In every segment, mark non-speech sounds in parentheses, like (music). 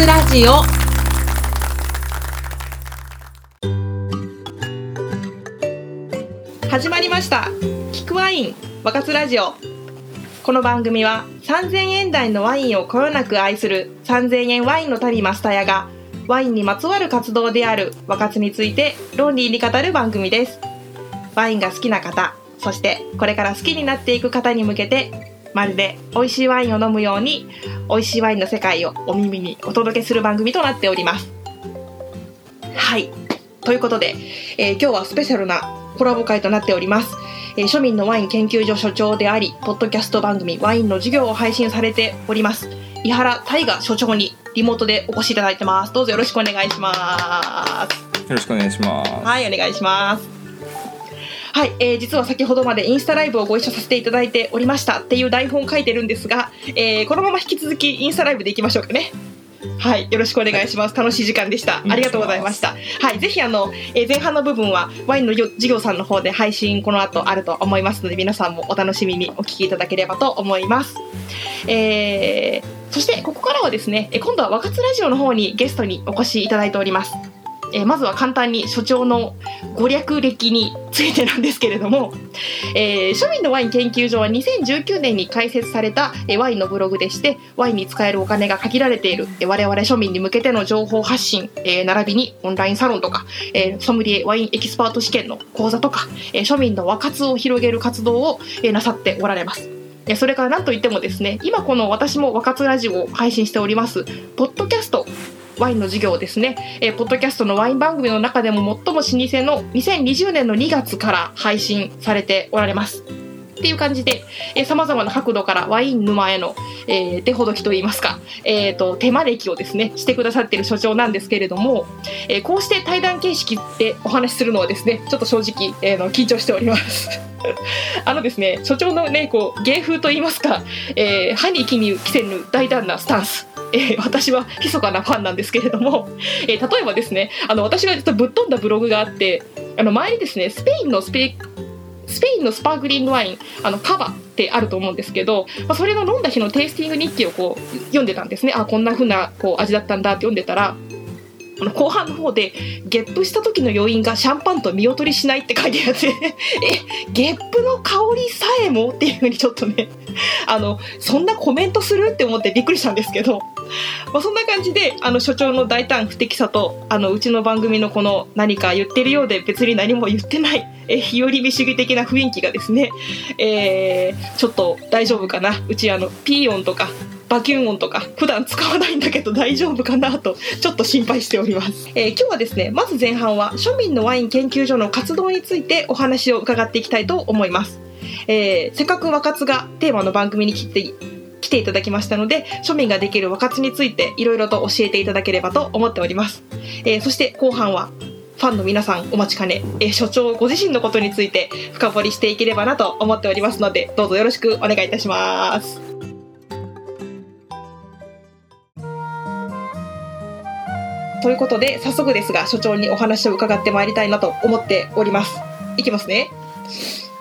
つラジオ。始まりました。キクワイン若津ラジオ。この番組は3000円台のワインをこよなく愛する3000円ワインの旅マスタヤがワインにまつわる活動である若津について論理に語る番組です。ワインが好きな方そしてこれから好きになっていく方に向けてまるで美味しいワインを飲むように美味しいワインの世界をお耳にお届けする番組となっております。はい。ということで、えー今日はスペシャルなコラボ会となっております、えー庶民のワイン研究所所長でありポッドキャスト番組ワインの授業を配信されております。井原大河所長にリモートでお越しいただいてます。どうぞよろしくお願いします。よろしくお願いします。はい、お願いします。はい、えー実は先ほどまでインスタライブをご一緒させていただいておりましたっていう台本を書いてるんですが、えーこのまま引き続きインスタライブでいきましょうかね。はい、よろしくお願いします。楽しい時間でした。ありがとうございました。はい、ぜひあの、えー前半の部分はワインの授業さんの方で配信この後あると思いますので、皆さんもお楽しみにお聞きいただければと思います。えーそしてここからはですね、えー今度は若津ラジオの方にゲストにお越しいただいております。えーまずは簡単に所長のご略歴についてなんですけれども、えー庶民のワイン研究所は2019年に開設された、えーワインのブログでしてワインに使えるお金が限られている、えー我々庶民に向けての情報発信、えー並びにオンラインサロンとか、えーソムリエワインエキスパート試験の講座とか、えー庶民の和活を広げる活動を、えーなさっておられます。それから何といってもですね今この私も和活ラジオを配信しておりますポッドキャストワインの授業ですね、えーポッドキャストのワイン番組の中でも最も老舗の2020年の2月から配信されておられます。っていう感じで、えー、様々な角度からワイン沼への、えー手ほどきといいますか、えー、と手招きをですねしてくださっている所長なんですけれども、えーこうして対談形式でお話しするのはですねちょっと正直、えーの緊張しております。(laughs) あのですね所長のねこう芸風といいますか、えー歯に衣に着せぬ大胆なスタンスえー私は密かなファンなんですけれども、えー例えばですねあの私が実はぶっ飛んだブログがあってあの前にですねスペインのスペスペインのスパークリングワインあのカバってあると思うんですけど、まあ、それの飲んだ日のテイスティング日記をこう読んでたんですね。あこんな風なこう味だったんだって読んでたらあの後半の方でゲップした時の余韻がシャンパンと見劣りしないって書いてあって (laughs) えゲップの香りさえもっていう風にちょっとねあのそんなコメントするって思ってびっくりしたんですけど、まあ、そんな感じであの所長の大胆不敵さとあのうちの番組のこの何か言ってるようで別に何も言ってないえ日和見主義的な雰囲気がですね、えーちょっと大丈夫かな。うちあのピー音とかバキュン音とか普段使わないんだけど大丈夫かなとちょっと心配しております、えー今日はですねまず前半は庶民のワイン研究所の活動についてお話を伺っていきたいと思います、えーせっかく和活がテーマの番組に来てていただきましたので庶民ができる和活についていろいろと教えていただければと思っております、えーそして後半はファンの皆さんお待ちかね、えー所長ご自身のことについて深掘りしていければなと思っておりますのでどうぞよろしくお願いいたします。ということで早速ですが所長にお話を伺ってまいりたいなと思っております。いきますね。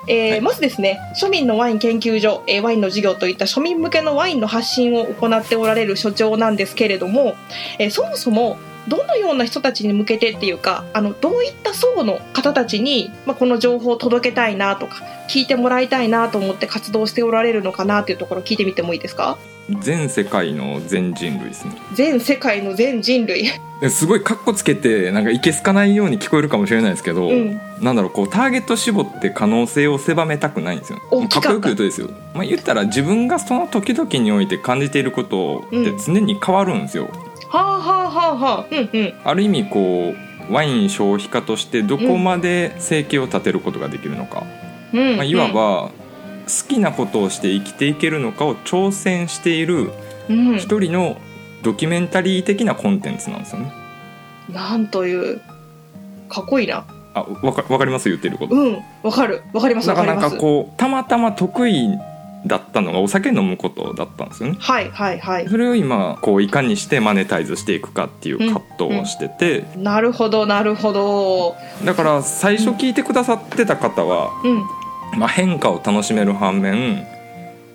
えーはい。まずですね庶民のワイン研究所、えーワインの授業といった庶民向けのワインの発信を行っておられる所長なんですけれども、えーそもそもどのような人たちに向けてっていうかあのどういった層の方たちに、まあ、この情報を届けたいなとか聞いてもらいたいなと思って活動しておられるのかなというところを聞いてみてもいいですか？全世界の全人類ですね。全世界の全人類。(laughs) ですごいカッコつけてなんかいけすかないように聞こえるかもしれないですけど、うん。なんだろうこうターゲット絞って可能性を狭めたくないんですよ。かっこよく言うとですよ、まあ、言ったら自分がその時々において感じていることって常に変わるんですよ、はあはあはあはあうんうん。ある意味こうワイン消費家としてどこまで生計を立てることができるのか、うん。まあ、いわば好きなことをして生きていけるのかを挑戦している一人のドキュメンタリー的なコンテンツなんですよね。なんというかっこいいな。あわかわかります？言ってること。うんわかる。わかりますなからります。かこうたまたま得意だったのがお酒飲むことだったんですよね。はいはいはい。それを今こういかにしてマネタイズしていくかっていう葛藤をしてて、なるほどなるほど。だから最初聞いてくださってた方は、うん。まあ、変化を楽しめる反面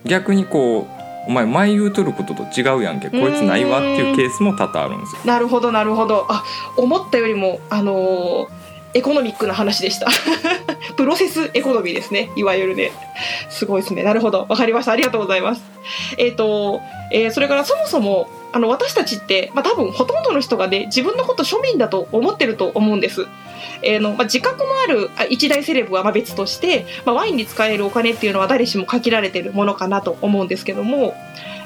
逆にこうお前前言うとることと違うやんけこいつないわっていうケースも多々あるんですよ。なるほどなるほど。あ思ったよりもあのーエコノミックな話でした。(laughs) プロセスエコノミーですね。いわゆるね。すごいですね。なるほど。わかりました。ありがとうございます。えっ、と、えーそれからそもそもあの私たちって、まあ、多分ほとんどの人がね自分のこと庶民だと思ってると思うんです。えーのまあ、自覚のあるあ一大セレブはまあ別として、まあ、ワインに使えるお金っていうのは誰しも限られてるものかなと思うんですけども、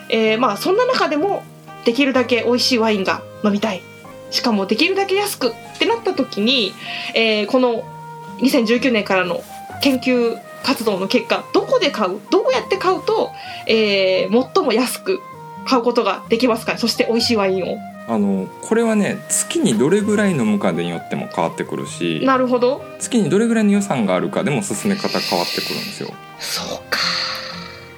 えーまあそんな中でもできるだけ美味しいワインが飲みたい。しかもできるだけ安くってなった時に、えーこの2019年からの研究活動の結果どこで買うどうやって買うと、えー最も安く買うことができますかそして美味しいワインを。あのこれはね月にどれぐらい飲むかによっても変わってくるしなるほど。月にどれぐらいの予算があるかでも進め方変わってくるんですよ。そうか。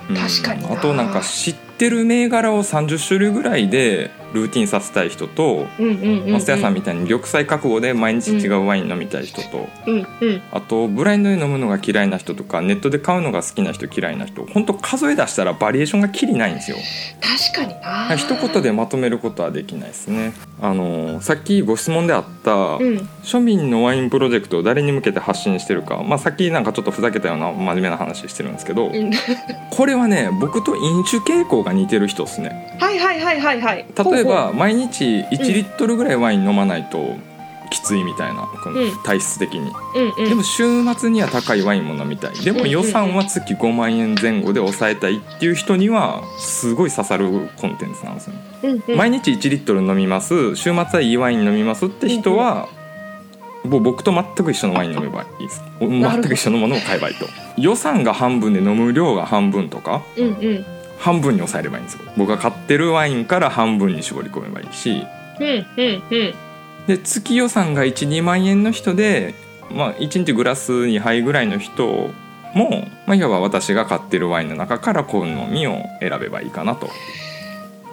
うん確かにな。あとなんか知ってる銘柄を30種類ぐらいでルーティンさせたい人とうんうんうん、うん、マスターさんみたいに玉砕覚悟で毎日違うワイン飲みたい人と、うんうん。あとブラインドで飲むのが嫌いな人とかネットで買うのが好きな人嫌いな人本当数え出したらバリエーションがきりないんですよ。確かにな。一言でまとめることはできないですね。あのさっきご質問であった、うん。庶民のワインプロジェクトを誰に向けて発信してるか、まあ、さっきなんかちょっとふざけたような真面目な話してるんですけど、うん。これはね僕と飲酒傾向が似てる人ですね。はいはいはいはいはい。例えば毎日1リットルぐらいワイン飲まないときついみたいなこのうん。体質的に、ほううんうん。でも週末には高いワインも飲みたい。でも予算は月5万円前後で抑えたいっていう人にはすごい刺さるコンテンツなんですよね、うんうん。毎日1リットル飲みます。週末はいいワイン飲みますって人は、もう僕と全く一緒のワイン飲めばいいです。全く一緒のものを買えばいいと。予算が半分で飲む量が半分とか。うんうん半分に抑えればいいんですよ。僕が買ってるワインから半分に絞り込めばいいし。うんうんうん。で月予算が12万円の人で、まあ、1日グラス2杯ぐらいの人も、まあ、いわば私が買ってるワインの中から好みを選べばいいかなと。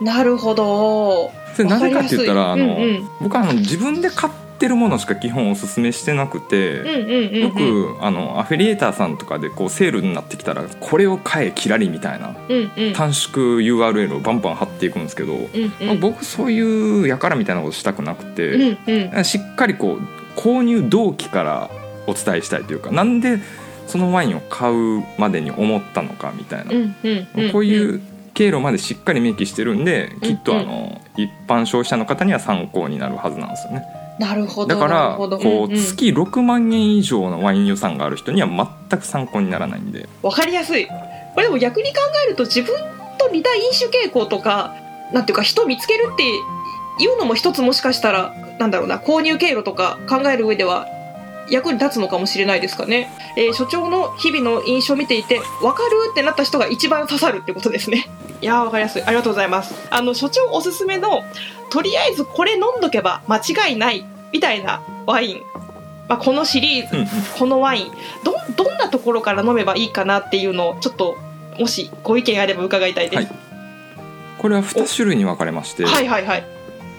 なるほど。それなぜかって言ったらうんうん。僕はあの自分で買ってるものしか基本おすすめしてなくて。よくあのアフィリエーターさんとかでこうセールになってきたらこれを買えキラリみたいなうんうん。短縮 URL をバンバン貼っていくんですけど、うんまあ僕そういうやからみたいなことしたくなくて、うんうん。しっかりこう購入動機からお伝えしたいというかなんでそのワインを買うまでに思ったのかみたいな、こういう経路までしっかり明記してるんで、きっとあの一般消費者の方には参考になるはずなんですよねなるほどだからこんうん。月6万円以上のワイン予算がある人には全く参考にならないんで。わかりやすい。これでも逆に考えると自分と似た飲酒傾向とかなんていうか人を見つけるっていうのも一つもしかしたらなんだろうな購入経路とか考える上では役に立つのかもしれないですかね、えー所長の日々の印象を見ていて分かるってなった人が一番刺さるってことですねいやー分かりやすい。ありがとうございます。あの所長おすすめのとりあえずこれ飲んどけば間違いないみたいなワイン、まあ、このシリーズうん。このワイン。どどんなところから飲めばいいかなっていうのをちょっともしご意見あれば伺いたいです、はい。これは2種類に分かれまして、はいはいはい。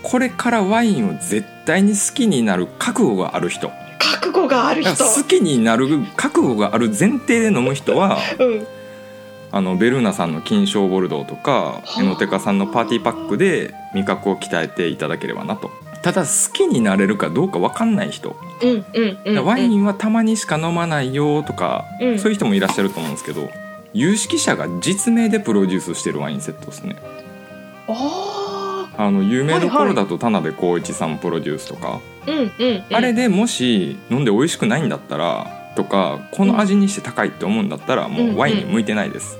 これからワインを絶対に好きになる覚悟がある人。覚悟がある人。好きになる覚悟がある前提で飲む人はうんあのベルーナさんの金賞ボルドーとかあ。エノテカさんのパーティーパックで味覚を鍛えていただければなと。ただ好きになれるかどうか分かんない人、うんうんうんうん。ワインはたまにしか飲まないよとか、うん。そういう人もいらっしゃると思うんですけど有識者が実名でプロデュースしてるワインセットですね。ああの有名どころだと田辺浩一さんプロデュースとか、あれでもし飲んで美味しくないんだったらとかこの味にして高いって思うんだったらもうワインに向いてないです、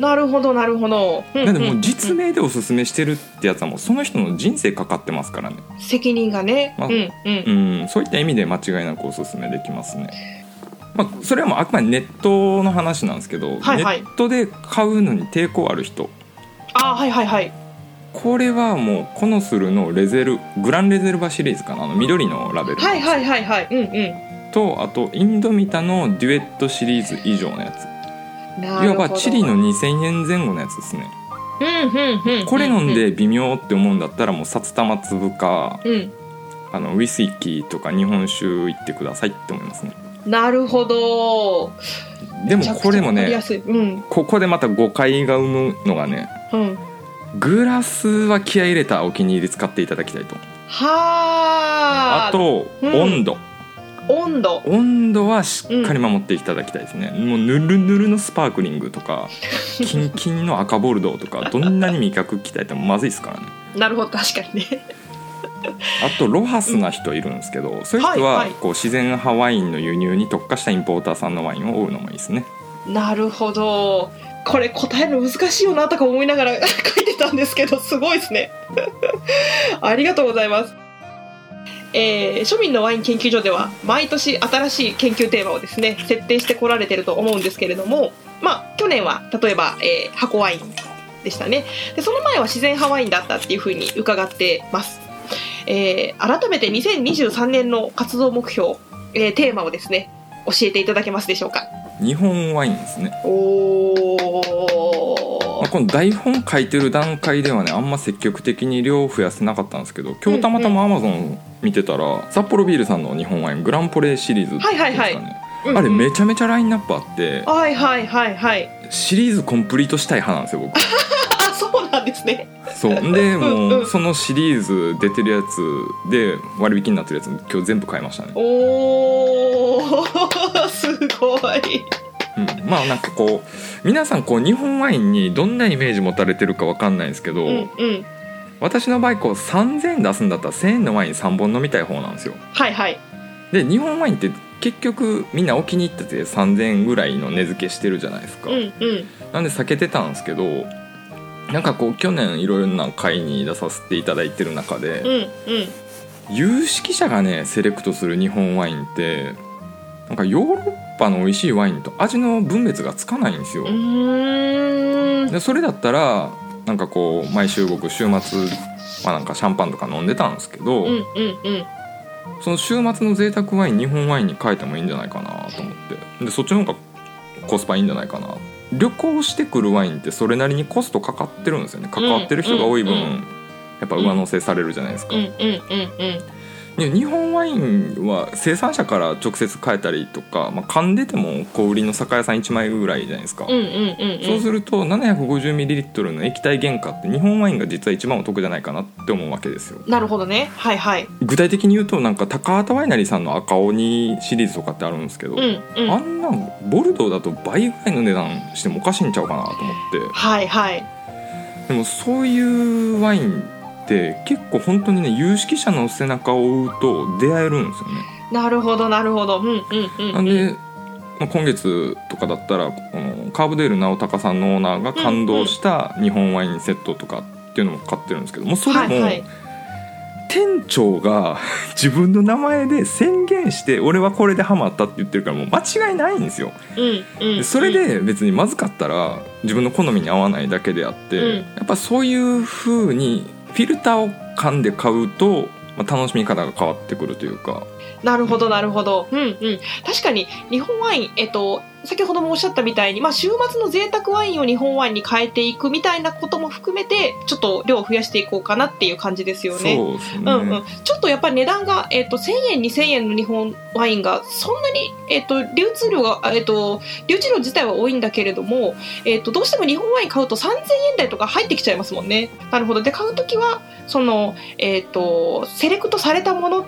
なるほどなるほど、うんなんでもう実ん名でおすすめしてるってやつはもうその人の人生かかってますからね。責任がね、まあうんうん。うんそういった意味で間違いなくおすすめできますね。まあそれはもうあくまでネットの話なんですけど、はいはい。ネットで買うのに抵抗ある人。あーはいはいはい。これはもうコノスルのレゼルグランレゼルバシリーズかな？あの緑のラベルのはいはいはいはい。うんうんとあとインドミタのデュエットシリーズ以上のやつ。いわばチリの2000円前後のやつですね。うんうんうん。これ飲んで微妙って思うんだったらもう札玉粒かうん。あのウイスキーとか日本酒行ってくださいって思いますね。なるほど。でもこれもねここでまた誤解が生むのがねうん。グラスは気合い入れたお気に入り使っていただきたいと。はああと、うん。温度温度。温度はしっかり守っていただきたいですね、もうぬるぬるのスパークリングとか (laughs) キンキンの赤ボルドーとかどんなに味覚鍛えてもまずいですからね。なるほど。確かにね。あとロハスな人いるんですけど、そういう人はこう自然派ワインの輸入に特化したインポーターさんのワインを追うのもいいですね。なるほど。これ答えるの難しいよなとか思いながら (laughs) 書いてたんですけどすごいですね。(laughs) ありがとうございますえー庶民のワイン研究所では毎年新しい研究テーマをですね設定してこられてると思うんですけれどもまあ去年は例えば、えー箱ワインでしたね。でその前は自然派ワインだったっていうふうに伺ってます、えー改めて2023年の活動目標、えーテーマをですね教えていただけますでしょうか。日本ワインですね、おまあ、この台本書いてる段階ではねあんま積極的に量を増やせなかったんですけど今日たまたまアマゾン見てたら、札幌ビールさんの日本ワイングランポレシリーズっていうんですかね、はいはいはい。あれめちゃめちゃラインナップあって。はいはいはいはい。シリーズコンプリートしたい派なんですよ僕。あ (laughs) そうなんですね。そう。でうんもううんそのシリーズ出てるやつで割引になってるやつ今日全部買いましたね、おー。(laughs) すごいうん、まあなんかこう皆さんこう日本ワインにどんなイメージ持たれてるかわかんないんですけど、うんうん。私の場合こう3000円出すんだったら1000円のワイン3本飲みたい方なんですよ。はいはい。で日本ワインって結局みんなお気に入ってて3000円ぐらいの値付けしてるじゃないですか、うんうん。なんで避けてたんですけどなんかこう去年いろいろな会に出させていただいてる中で、うんうん。有識者がねセレクトする日本ワインってなんかヨーロッパの美味しいワインと味の分別がつかないんですよ、でそれだったらなんかこう毎週僕週末はなんかシャンパンとか飲んでたんですけど、うんうんうん。その週末の贅沢ワイン日本ワインに変えてもいいんじゃないかなと思って。でそっちの方がコスパいいんじゃないかな。旅行してくるワインってそれなりにコストかかってるんですよね。関わってる人が多い分、うんうんうん。やっぱ上乗せされるじゃないですか、うんうんうんで日本ワインは生産者から直接買えたりとか、まあ、噛んでても小売りの酒屋さん1枚ぐらいじゃないですか、そうすると 750ml の液体原価って日本ワインが実は一番お得じゃないかなって思うわけですよ。なるほどね。はいはい。具体的に言うとなんか高畑ワイナリーさんの赤鬼シリーズとかってあるんですけど、うんうん。あんなんボルドーだと倍ぐらいの値段してもおかしいんちゃうかなと思っはいはい。てでもそういうワインって結構本当にね有識者の背中を追うと出会えるんですよね。なるほどなるほど。うんうんうんなんで、まあ、今月とかだったらこのカーブデール直隆さんのオーナーが感動した日本ワインセットとかっていうのも買ってるんですけどもうそれもはいはい。店長が (laughs) 自分の名前で宣言して俺はこれでハマったって言ってるからもう間違いないんですよ。うんうん。でそれで別にまずかったら自分の好みに合わないだけであって、うん。やっぱそういう風にフィルターを噛んで買うと、まあ、楽しみ方が変わってくるというか。なるほどなるほど。うんうん。確かに日本ワインえっと先ほどもおっしゃったみたいに、まあ、週末の贅沢ワインを日本ワインに変えていくみたいなことも含めてちょっと量を増やしていこうかなっていう感じですよね。そうですね、うんうん、ちょっとやっぱり値段が、えっと1000円2000円の日本ワインがそんなに、えっと流通量が、えっと流通量自体は多いんだけれども、えっとどうしても日本ワイン買うと3000円台とか入ってきちゃいますもんね。なるほどで買う時はその、えっとセレクトされたもの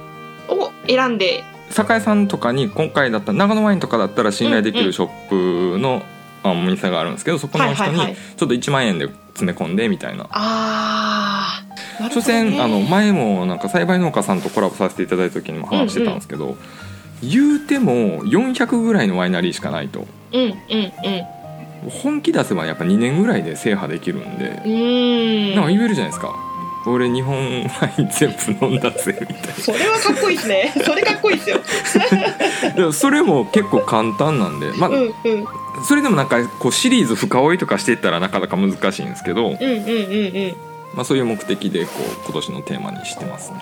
を選んで酒屋さんとかに今回だったら長野ワインとかだったら信頼できるショップの、あお店があるんですけどそこの人にちょっと1万円で詰め込んでみたいな。あーな所詮あの前もなんか栽培農家さんとコラボさせていただいた時にも話してたんですけど、言うても400ぐらいのワイナリーしかないと。うんうんうん。本気出せばやっぱ2年ぐらいで制覇できるんで、なんか言えるじゃないですか俺日本ワイン全部飲んだぜみたいそれはかっこいいですね。それかっこいいですよ。な (laughs) でもそれも結構簡単なんで、まあうんうん。それでもなんかこうシリーズ深追いとかしていったらなかなか難しいんですけど、うんうんうんうん。まあ、そういう目的でこう今年のテーマにしてますね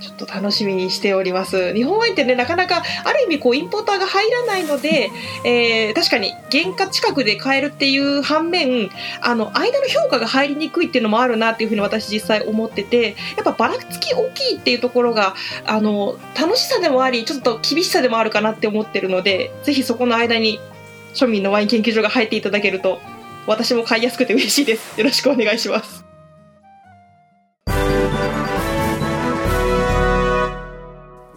ちょっと楽しみにしております。日本ワインってねなかなかある意味こうインポーターが入らないので、えー確かに原価近くで買えるっていう反面あの間の評価が入りにくいっていうのもあるなっていうふうに私実際思っててやっぱばらつき大きいっていうところがあの楽しさでもありちょっと厳しさでもあるかなって思ってるのでぜひそこの間に庶民のワイン研究所が入っていただけると私も買いやすくて嬉しいです。よろしくお願いします。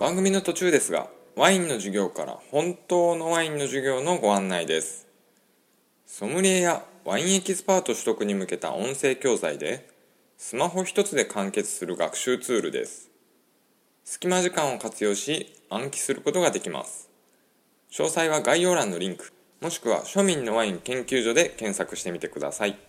番組の途中ですがワインの授業から本当のワインの授業のご案内です。ソムリエやワインエキスパート取得に向けた音声教材でスマホ一つで完結する学習ツールです。隙間時間を活用し暗記することができます。詳細は概要欄のリンクもしくは庶民のワイン研究所で検索してみてください。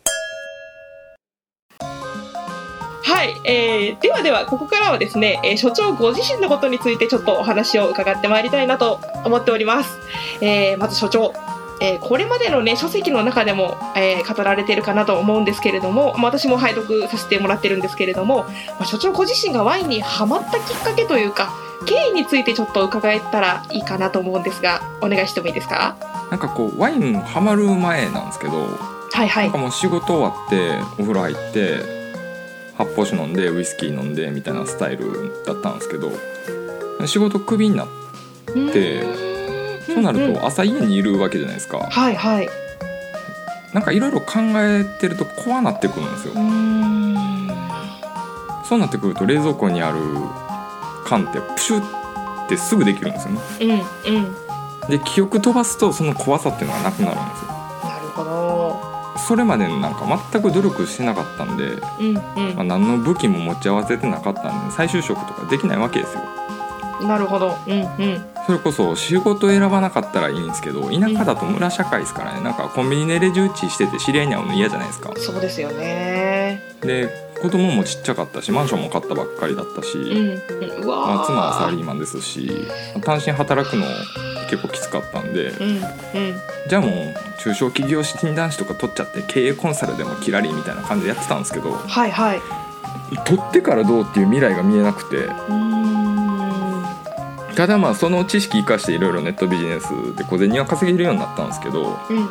はい、えー、ではではここからはですね、えー所長ご自身のことについてちょっとお話を伺ってまいりたいなと思っております、えーまず所長えーこれまでのね書籍の中でも、えー語られているかなと思うんですけれども、まあ私も拝読させてもらってるんですけれども、まあ、所長ご自身がワインにハマったきっかけというか経緯についてちょっと伺えたらいいかなと思うんですがお願いしてもいいですか？なんかこうワインハマる前なんですけどはいはい。なんかもう仕事終わってお風呂入って発泡酒飲んでウイスキー飲んでみたいなスタイルだったんですけど仕事クビになってそうなると朝家にいるわけじゃないですか。はいはい。なんかいろいろ考えてると怖なってくるんですよ。そうなってくると冷蔵庫にある缶ってプシュってすぐできるんですよね。うんうん。で記憶飛ばすとその怖さっていうのがなくなるんですよ。なるほどそれまでなんか全く努力してなかったんで、うんまあ、何の武器も持ち合わせてなかったんで再就職とかできないわけですよ。うんなるほど。うんうん。それこそ仕事選ばなかったらいいんですけど田舎だと村社会ですからね。なんかコンビニでレジ打ちしてて知り合いに会うの嫌じゃないですか。そうですよね。で子供もちっちゃかったしマンションも買ったばっかりだったし、うんまあ、妻はサラリーマンですし単身働くの結構きつかったんでうんうん。じゃあもう中小企業資金男子とか取っちゃって経営コンサルでもキラリみたいな感じでやってたんですけどはいはい。取ってからどうっていう未来が見えなくて。ただまあその知識生かしていろいろネットビジネスで小銭は稼げるようになったんですけどうんうんうん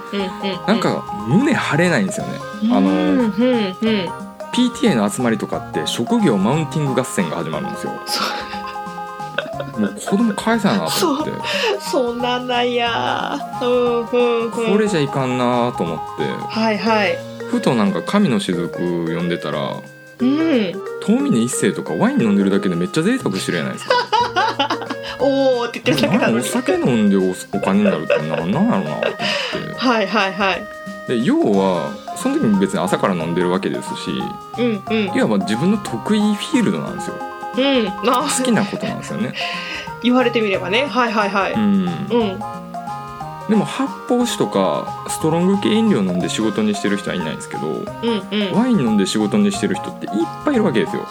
なんか胸張れないんですよね。あのうんうんうん。PTA の集まりとかって職業マウンティング合戦が始まるんですよ。そもう子供返さなと思って。そんなんなんや。うんうんうん。これじゃいかんなと思って。はいはい。ふとなんか神の雫読んでたらうん。遠峰一世とかワイン飲んでるだけでめっちゃ贅沢してるじゃない。ですかおおって言ってるだけお酒飲んでおお金になるってなんなんやろうなと思って。はいはいはい。で要はその時に別に朝から飲んでるわけですしうんうん。いわば自分の得意フィールドなんですようん。な好きなことなんですよね。(laughs) 言われてみればね。はいはいはい。うん。うん。でも発泡酒とかストロング系飲料飲んで仕事にしてる人はいないんですけどうんうワイン飲んで仕事にしてる人っていっぱいいるわけですよ。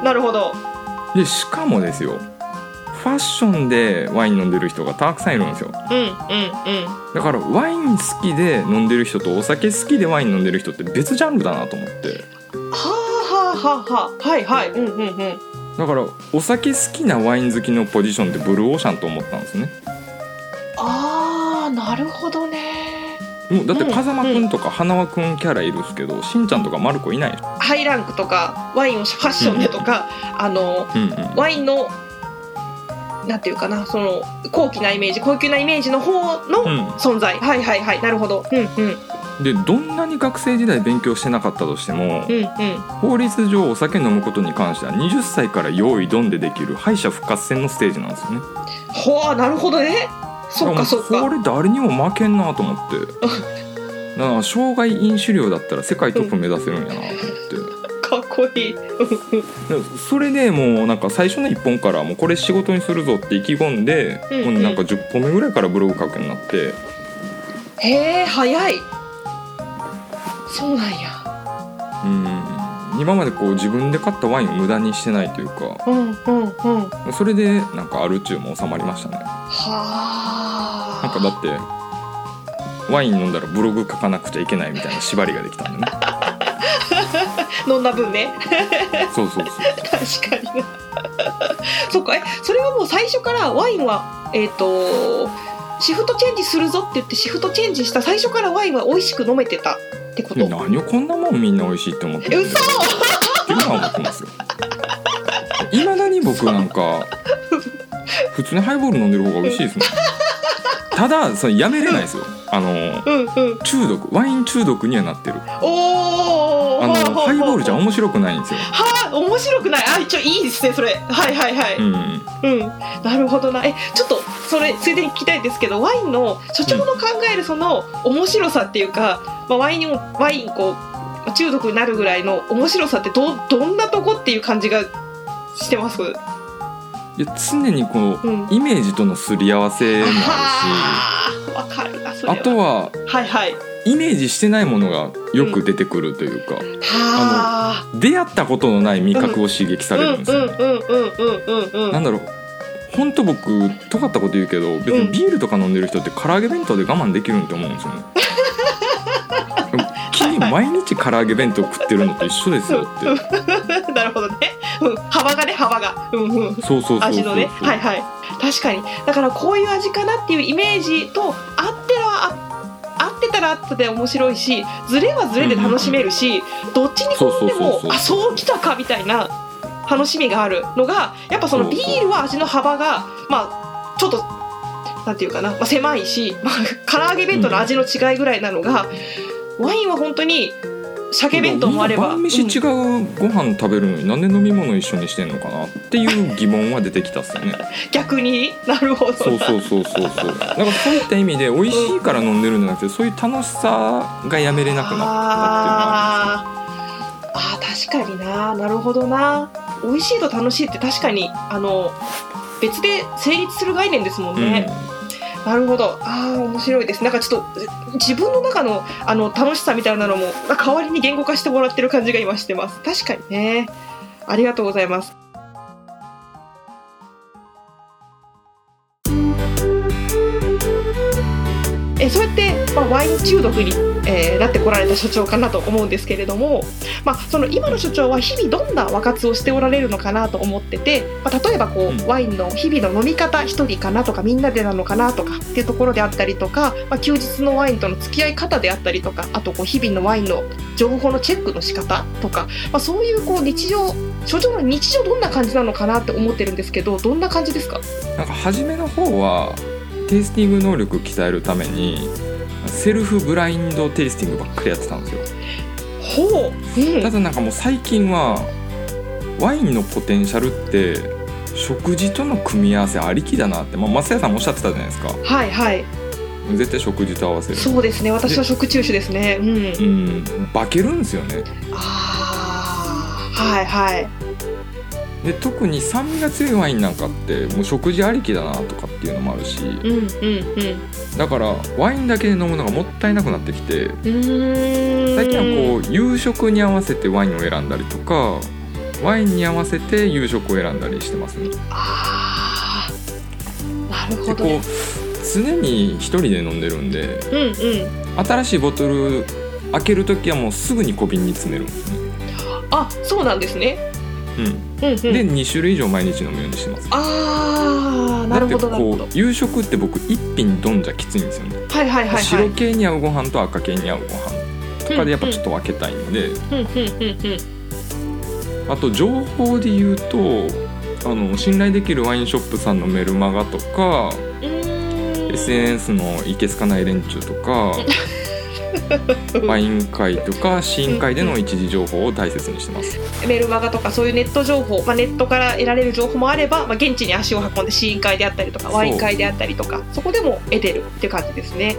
んなるほど。でしかもですよファッションでワイン飲んでる人がたくさんいるんですよ。うんうんうん。だからワイン好きで飲んでる人とお酒好きでワイン飲んでる人って別ジャンルだなと思って。はあはあはあはあ。はいはい。うんうんうんだからお酒好きなワイン好きのポジションってブルーオーシャンと思ったんですね。ああなるほどね。もうだってうん。風間くんとか花輪くんキャラいるっすけどしんちゃんとかマルコいないハイランクとかワインをファッションでとか、あのうんうん。ワインのなんていうかなその高貴なイメージ高級なイメージの方のうん。存在、はいはいはい。なるほど。うんうんでどんなに学生時代勉強してなかったとしてもうんうん。法律上お酒飲むことに関しては20歳から用意ドンでできる敗者復活戦のステージなんですよね。ほあなるほどね。そっかそっか。これ誰にも負けんなと思って。(laughs) だから障害飲酒量だったら世界トップ目指せるんやなと思って、かっこいい。でそれでもうなんか最初の1本からもうこれ仕事にするぞって意気込んで、うんうん。もうなんか10本目ぐらいからブログ書くようになって。へえ早いそうなんや。うん。今までこう自分で買ったワインを無駄にしてないというか。うんうんうん。はそれでなんかアル中も収まりましたね。あ。なんかだってワイン飲んだらブログ書かなくちゃいけないみたいな縛りができたんでね。(laughs) 飲んだ分ね。そうそうそう確かに。なそっかえそれはもう最初からワインはえっ、とシフトチェンジするぞって言ってシフトチェンジした最初からワインは美味しく飲めてたってこと？何をこんなもんみんな美味しいって思ってるんだよ嘘！っていうのは思ってますよ。いまだに僕なんか普通にハイボール飲んでる方が美味しいですもん。ただそれやめれないですよ。あのうんうん。中毒ワイン中毒にはなってる。おおハイボールじゃ面白くないんですよ。はあ面白くない。あ一応いいですねそれ。はいはいはい、うん。うん、なるほどな。えちょっとそれついでに聞きたいんですけどワインの所長の考えるその面白さっていうか、まあ、ワインをワインこう中毒になるぐらいの面白さってどどんなとこっていう感じがしてます、いや常にこううん、イメージとのすり合わせもあるなそれるしあとははいはい。イメージしてないものがよく出てくるというか、は出会ったことのない味覚を刺激さあれるんですよ、うんうんうんうんうんうんうんなんだろう本当僕尖ったこと言うけど別にビールとか飲んでる人って唐揚げ弁当で我慢できるんって思うんですよね。君毎日唐揚げ弁当食ってるのと一緒ですよって。(laughs) なるほどね、うん、幅がね幅が。うんうん。そうそうそうそう。味のね。はいはい。確かに。だからこういう味かなっていうイメージと合ってらあ合ってたら合ってて面白いしズレはズレで楽しめるし、どっちに転んでもあそうきたかみたいな楽しみがあるのがやっぱそのビールは味の幅がまあちょっとなんていうかな、まあ、狭いし、まあ、唐揚げ弁当の味の違いぐらいなのが、ワインは本当に鮭弁当もあれば。晩飯違うんうご飯食べるのになんで飲み物一緒にしてんのかなっていう疑問は出てきたっすよね。(laughs) 逆に？なるほど。なそうそうそうそうそう。だからそういった意味で美味しいから飲んでるんじゃなくてそういう楽しさがやめれなくなったっていうのはああーあー確かにな。なるほどな。美味しいと楽しいって確かにあの別で成立する概念ですもんりますね、なるほど。ああ面白いです。なんかちょっと自分の中のあの楽しさみたいなのも代わりに言語化してもらってる感じが今してます。確かにね。ありがとうございます。えそうやって、まあ、ワイン中毒に、えーなってこられた所長かなと思うんですけれども、まあ、その今の所長は日々どんな和活をしておられるのかなと思ってて、まあ、例えばこう、うん。ワインの日々の飲み方一人かなとかみんなでなのかなとかっていうところであったりとか、まあ、休日のワインとの付き合い方であったりとかあとこう日々のワインの情報のチェックの仕方とか、まあ、そういうこう日常所長の日常どんな感じなのかなって思ってるんですけどどんな感じですか？なんか初めの方はテイスティング能力鍛えるためにセルフブラインドテイスティングばっかりやってたんですよ。ほう、うん。ただなんかもう最近はワインのポテンシャルって食事との組み合わせありきだなって、まあ、増谷さんもおっしゃってたじゃないですか。はいはい。絶対食事と合わせる。そうですね私は食中酒ですね。うん。うん。化けるんですよね。ああはいはいで特に酸味が強いワインなんかってもう食事ありきだなとかっていうのもあるし。うんうんうん。だからワインだけで飲むのがもったいなくなってきて。最近はこう夕食に合わせてワインを選んだりとかワインに合わせて夕食を選んだりしてますね。あー。なるほど。でこう常に一人で飲んでるんで。うんうん。新しいボトル開ける時はもうすぐに小瓶に詰めるんですね、あそうなんですねうん、うんうん。で2種類以上毎日飲むようにしてます。ああなるほどなるほどだってこう夕食って僕一品ドンじゃきついんですよね、はいはいはいはい。白系に合うご飯と赤系に合うご飯。とかでやっぱちょっと分けたいんで、うんうんうんうん。あと情報で言うとあの信頼できるワインショップさんのメルマガとか SNS のいけすかない連中とか (laughs) (laughs) ワイン会とか試飲会での一時情報を大切にしてます。メルマガとかそういうネット情報、まあ、ネットから得られる情報もあれば、まあ、現地に足を運んで試飲会であったりとかワイン会であったりとかそこでも得てるっていう感じですね、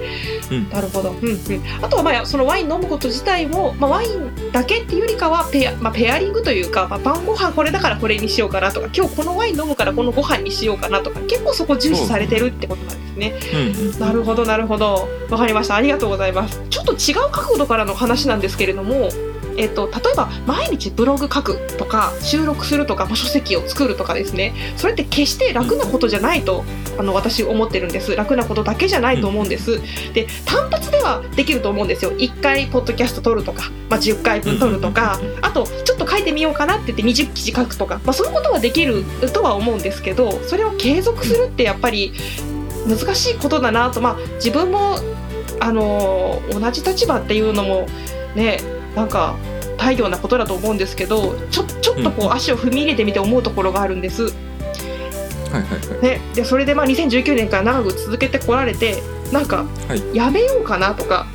うん。なるほど、うんうん、あとはまあそのワイン飲むこと自体も、まあ、ワインだけっていうよりかはペア,、まあ、ペアリングというか、まあ、晩ご飯これだからこれにしようかなとか今日このワイン飲むからこのご飯にしようかなとか結構そこ重視されてるってことなんですね。うんうんなるほどなるほど。わかりました。ありがとうございます。ちょっと違う角度からの話なんですけれどもえっと、例えば毎日ブログ書くとか収録するとか、まあ書籍を作るとかですね。それって決して楽なことじゃないとあの私思ってるんです。楽なことだけじゃないと思うんです。で単発ではできると思うんですよ。1回ポッドキャスト撮るとか、まあ、10回分撮るとかあとちょっと書いてみようかなって言って20記事書くとか、まあ、そういうことはできるとは思うんですけどそれを継続するってやっぱり難しいことだなと、まあ、自分もあの同じ立場っていうのもねなんか大量なことだと思うんですけどちょちょっとこう足を踏み入れてみて思うところがあるんです。はいはいはい。ね、でそれでまあ2019年から長く続けてこられてなんかはい。やめようかなとか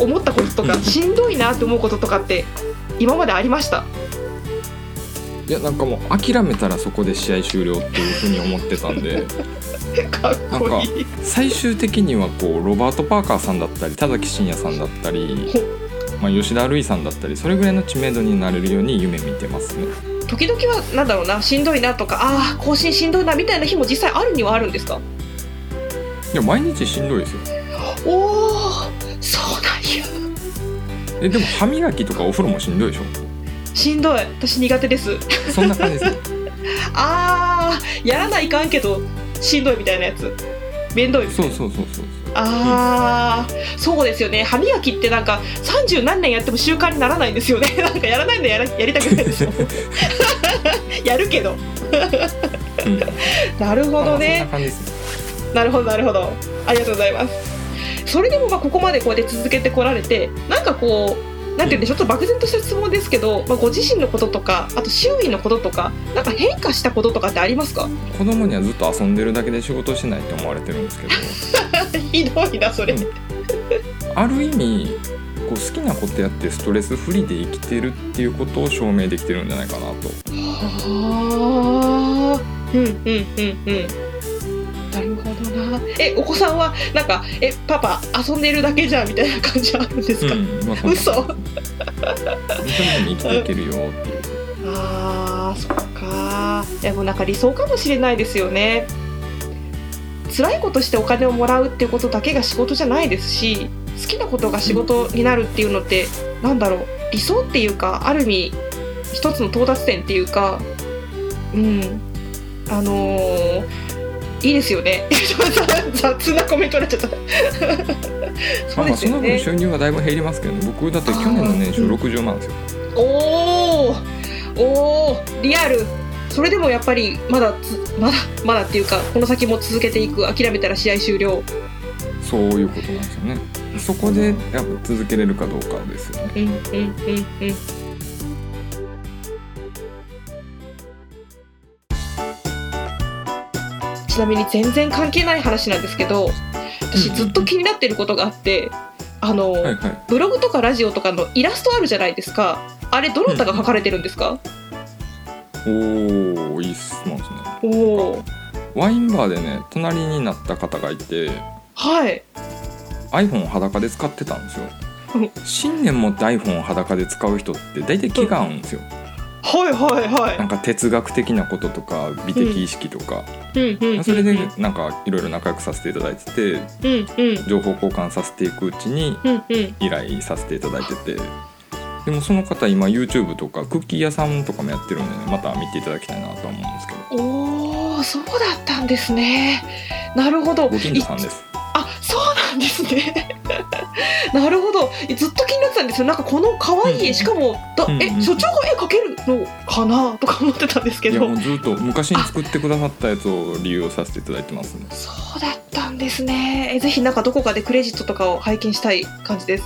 思ったこととかうんしんどいなって思うこととかって今までありました？いやなんかもう諦めたらそこで試合終了っていうふうに思ってたんで。(laughs) かっこいい。最終的にはこうロバート・パーカーさんだったり田崎真也さんだったり、まあ、吉田類さんだったりそれぐらいの知名度になれるように夢見てますね。時々はなんだろうなしんどいなとかああ更新しんどいなみたいな日も実際あるにはあるんですか？いや毎日しんどいですよ。おおそうなんや。えでも歯磨きとかお風呂もしんどいでしょ？しんどい。私苦手です。そんな感じですね (laughs) あーやらないかんけどしんどいみたいなやつ面倒いそうそうそうそうあー。そうですよね。歯磨きってなんか30何年やっても習慣にならないんですよね。(laughs) なんかやらないのやらやりたくないでしょ。(laughs) やるけど。うん。なるほどね。なるほどなるほど。ありがとうございます。それでもまあここまでこうやって続けてこられてなんかこうなんていうんでしょうちょっと漠然とした質問ですけど、まあ、ご自身のこととかあと周囲のこととかなんか変化したこととかってありますか？子供にはずっと遊んでるだけで仕事してないって思われてるんですけど。(laughs) ひどいなそれ、うん。ある意味こう好きなことやってストレスフリーで生きてるっていうことを証明できてるんじゃないかなと。はあ。うんうんうんうん。なるほえお子さんはなんか「えパパ遊んでるだけじゃん」みたいな感じあるんですか、うんまあ嘘。そ生きていけるよっていう。あーそっか。でもなんか理想かもしれないですよね。辛いことしてお金をもらうっていうことだけが仕事じゃないですし好きなことが仕事になるっていうのって、なんだろう。理想っていうかある意味一つの到達点っていうかうん。あのーいいですよね。(laughs) 雑なコメントになっちゃった。(laughs) そうまあまあその分収入はだいぶ減りますけどね僕だって去年の年収あー。うん60万ですよ。おー。おー。リアル。それでもやっぱりまだつまだまだっていうかこの先も続けていく諦めたら試合終了。そういうことなんですよね。そこでやっぱ続けれるかどうかですよね。うんうんうんうんちなみに全然関係ない話なんですけど私うんずっと気になってることがあってあの、はいはい。ブログとかラジオとかのイラストあるじゃないですか。あれどなたが描かれてるんですか、おおいい質問ですね。おおワインバーでね隣になった方がいてはい。iPhone を裸で使ってたんですよ。うん。信念持って iPhone を裸で使う人って大体気が合うんですよ、はいはいはい。なんか哲学的なこととか美的意識とか、うんそれでなんかいろいろ仲良くさせていただいててうんうん。情報交換させていくうちに依頼させていただいてて。でもその方今 YouTube とかクッキー屋さんとかもやってるんでねまた見ていただきたいなとは思うんですけど。おおそうだったんですね。なるほど。ご近所さんです。あそうなんですね (laughs) なるほど。ずっと気になってたんですよ。なんかこの可愛い絵、うん。しかもだ、うんうん。え所長が絵描けるのかなとか思ってたんですけいやどもうずっと昔に作ってくださったやつを利用させていただいてますね。そうだったんですね。えぜひなんかどこかでクレジットとかを拝見したい感じです、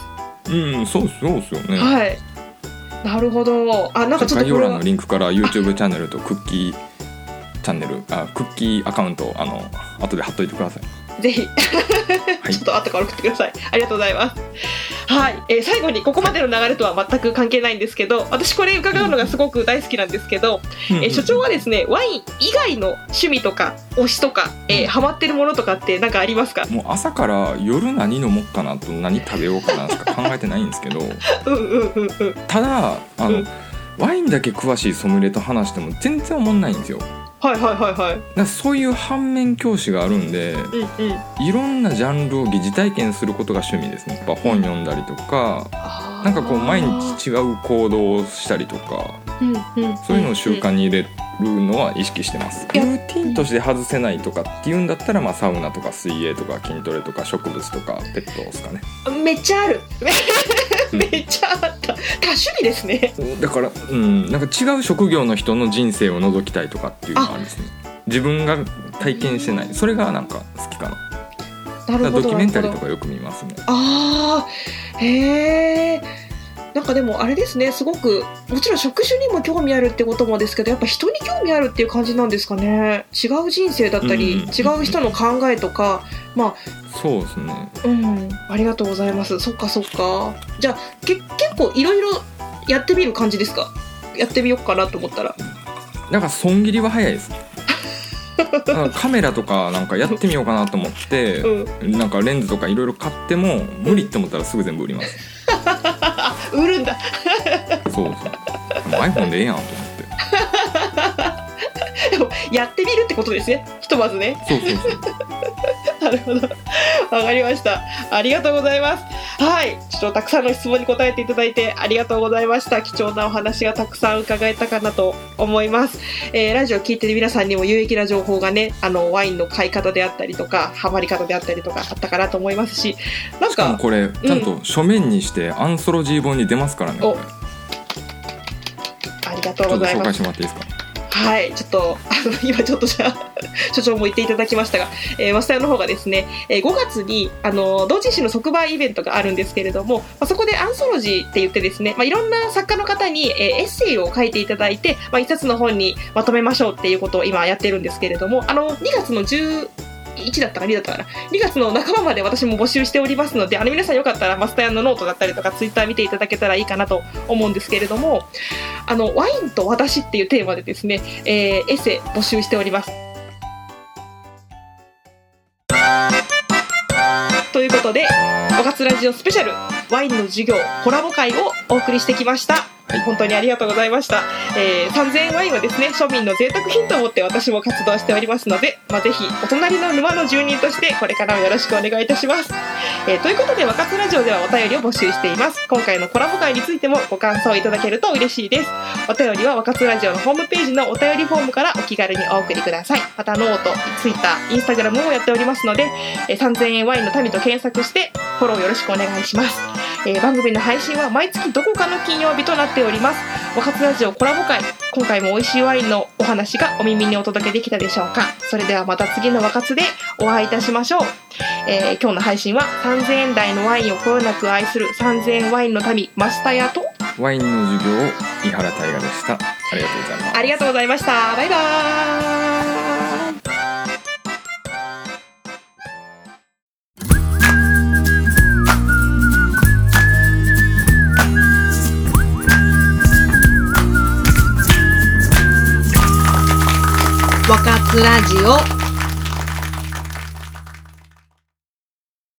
うんそうそうですよね、はい。なるほど。あなんかちょっと概要欄のリンクから YouTube チャンネルとクッキーチャンネルあクッキーアカウントあの後で貼っといてくださいぜひ、いちょっと後から送ってください。ありがとうございます。はい、えー最後にここまでの流れとは全く関係ないんですけど、私これ伺うのがすごく大好きなんですけど、えー所長はですね、ワイン以外の趣味とか推しとか、えーハマってるものとかって何かありますか？もう朝から夜何飲もうかなと何食べようかなしか考えてないんですけど (laughs) うんうんうんうん。ただあの、うんワインだけ詳しいソムリエと話しても全然おもんないんですよはいはいはいはい。そういう反面教師があるんでうんうん。いろんなジャンルを疑似体験することが趣味ですね。やっぱ本読んだりとかなんかこう毎日違う行動をしたりとかそういうのを習慣に入れるのは意識してます。ルーティンとして外せないとかっていうんだったら、まあ、サウナとか水泳とか筋トレとか植物とかペットですかね。めっちゃある。うん。めっちゃあった。多趣味ですね。だからうん。なんか違う職業の人の人生を覗きたいとかっていうのがあるんですね。自分が体験してない。それがなんか好きかな。なるほどドキュメンタリーとかよく見ますね。ああへえなんかでもあれですねすごくもちろん職種にも興味あるってこともですけどやっぱ人に興味あるっていう感じなんですかね。違う人生だったり、うん違う人の考えとかまそうですね。あうんありがとうございます。そっかそっか。じゃあけ結構いろいろやってみる感じですか？やってみようかなと思ったら。だから損切りは早いです (laughs) だからカメラとかなんかやってみようかなと思って、うん。なんかレンズとかいろいろ買っても無理って思ったらすぐ全部売ります。あ売るんだ。そうそう。iPhone でええやんと。(laughs) やってみるってことですねひとまずねそうそうそう (laughs) なるほど。わかりました。ありがとうございます。はい。ちょっとたくさんの質問に答えていただいてありがとうございました。貴重なお話がたくさん伺えたかなと思います。えーラジオ聞いてる皆さんにも有益な情報がね、あの、ワインの買い方であったりとか、ハマり方であったりとかあったかなと思いますし、なんか、しかもこれちゃんと書面にしてアンソロジー本に出ますからねありがとうございます。ちょっと紹ございます。介してもらっていいですか？はい、ちょっと、あの、今ちょっとじゃあ、所長も言っていただきましたが、えー、マスターの方がですね、えー5月に、あの、同人誌の即売イベントがあるんですけれども、まあ、そこでアンソロジーって言ってですね、まあ、いろんな作家の方に、えーエッセイを書いていただいて、まあ、一冊の本にまとめましょうっていうことを今やってるんですけれども、あの、2月の10、1だったか2だったかな2月の半ばまで私も募集しておりますのであの皆さんよかったらマスターのノートだったりとかツイッター見ていただけたらいいかなと思うんですけれどもあのワインと私っていうテーマでですね、えーエッセイ募集しております。ということで「おかつラジオスペシャルワインの授業コラボ会」をお送りしてきました。はい。本当にありがとうございました、えー、3000円ワインはですね庶民の贅沢品と思って私も活動しておりますので、まあ、ぜひお隣の沼の住人としてこれからもよろしくお願いいたします、えーということで若津ラジオではお便りを募集しています。今回のコラボ会についてもご感想いただけると嬉しいです。お便りは若津ラジオのホームページのお便りフォームからお気軽にお送りください。またノートツイッターインスタグラムもやっておりますので、えー3000円ワインの民と検索してフォローよろしくお願いします、えー番組の配信は毎月どこかの金曜日となっております。若津ラジオコラボ会今回も美味しいワインのお話がお耳にお届けできたでしょうか。それではまた次の若津でお会いいたしましょう、えー今日の配信は3000円台のワインをこよなく愛する3000円ワインの民マスタヤとワインの授業井原大河でした。ありがとうございます。ありがとうございました。バイバーイかつラジオ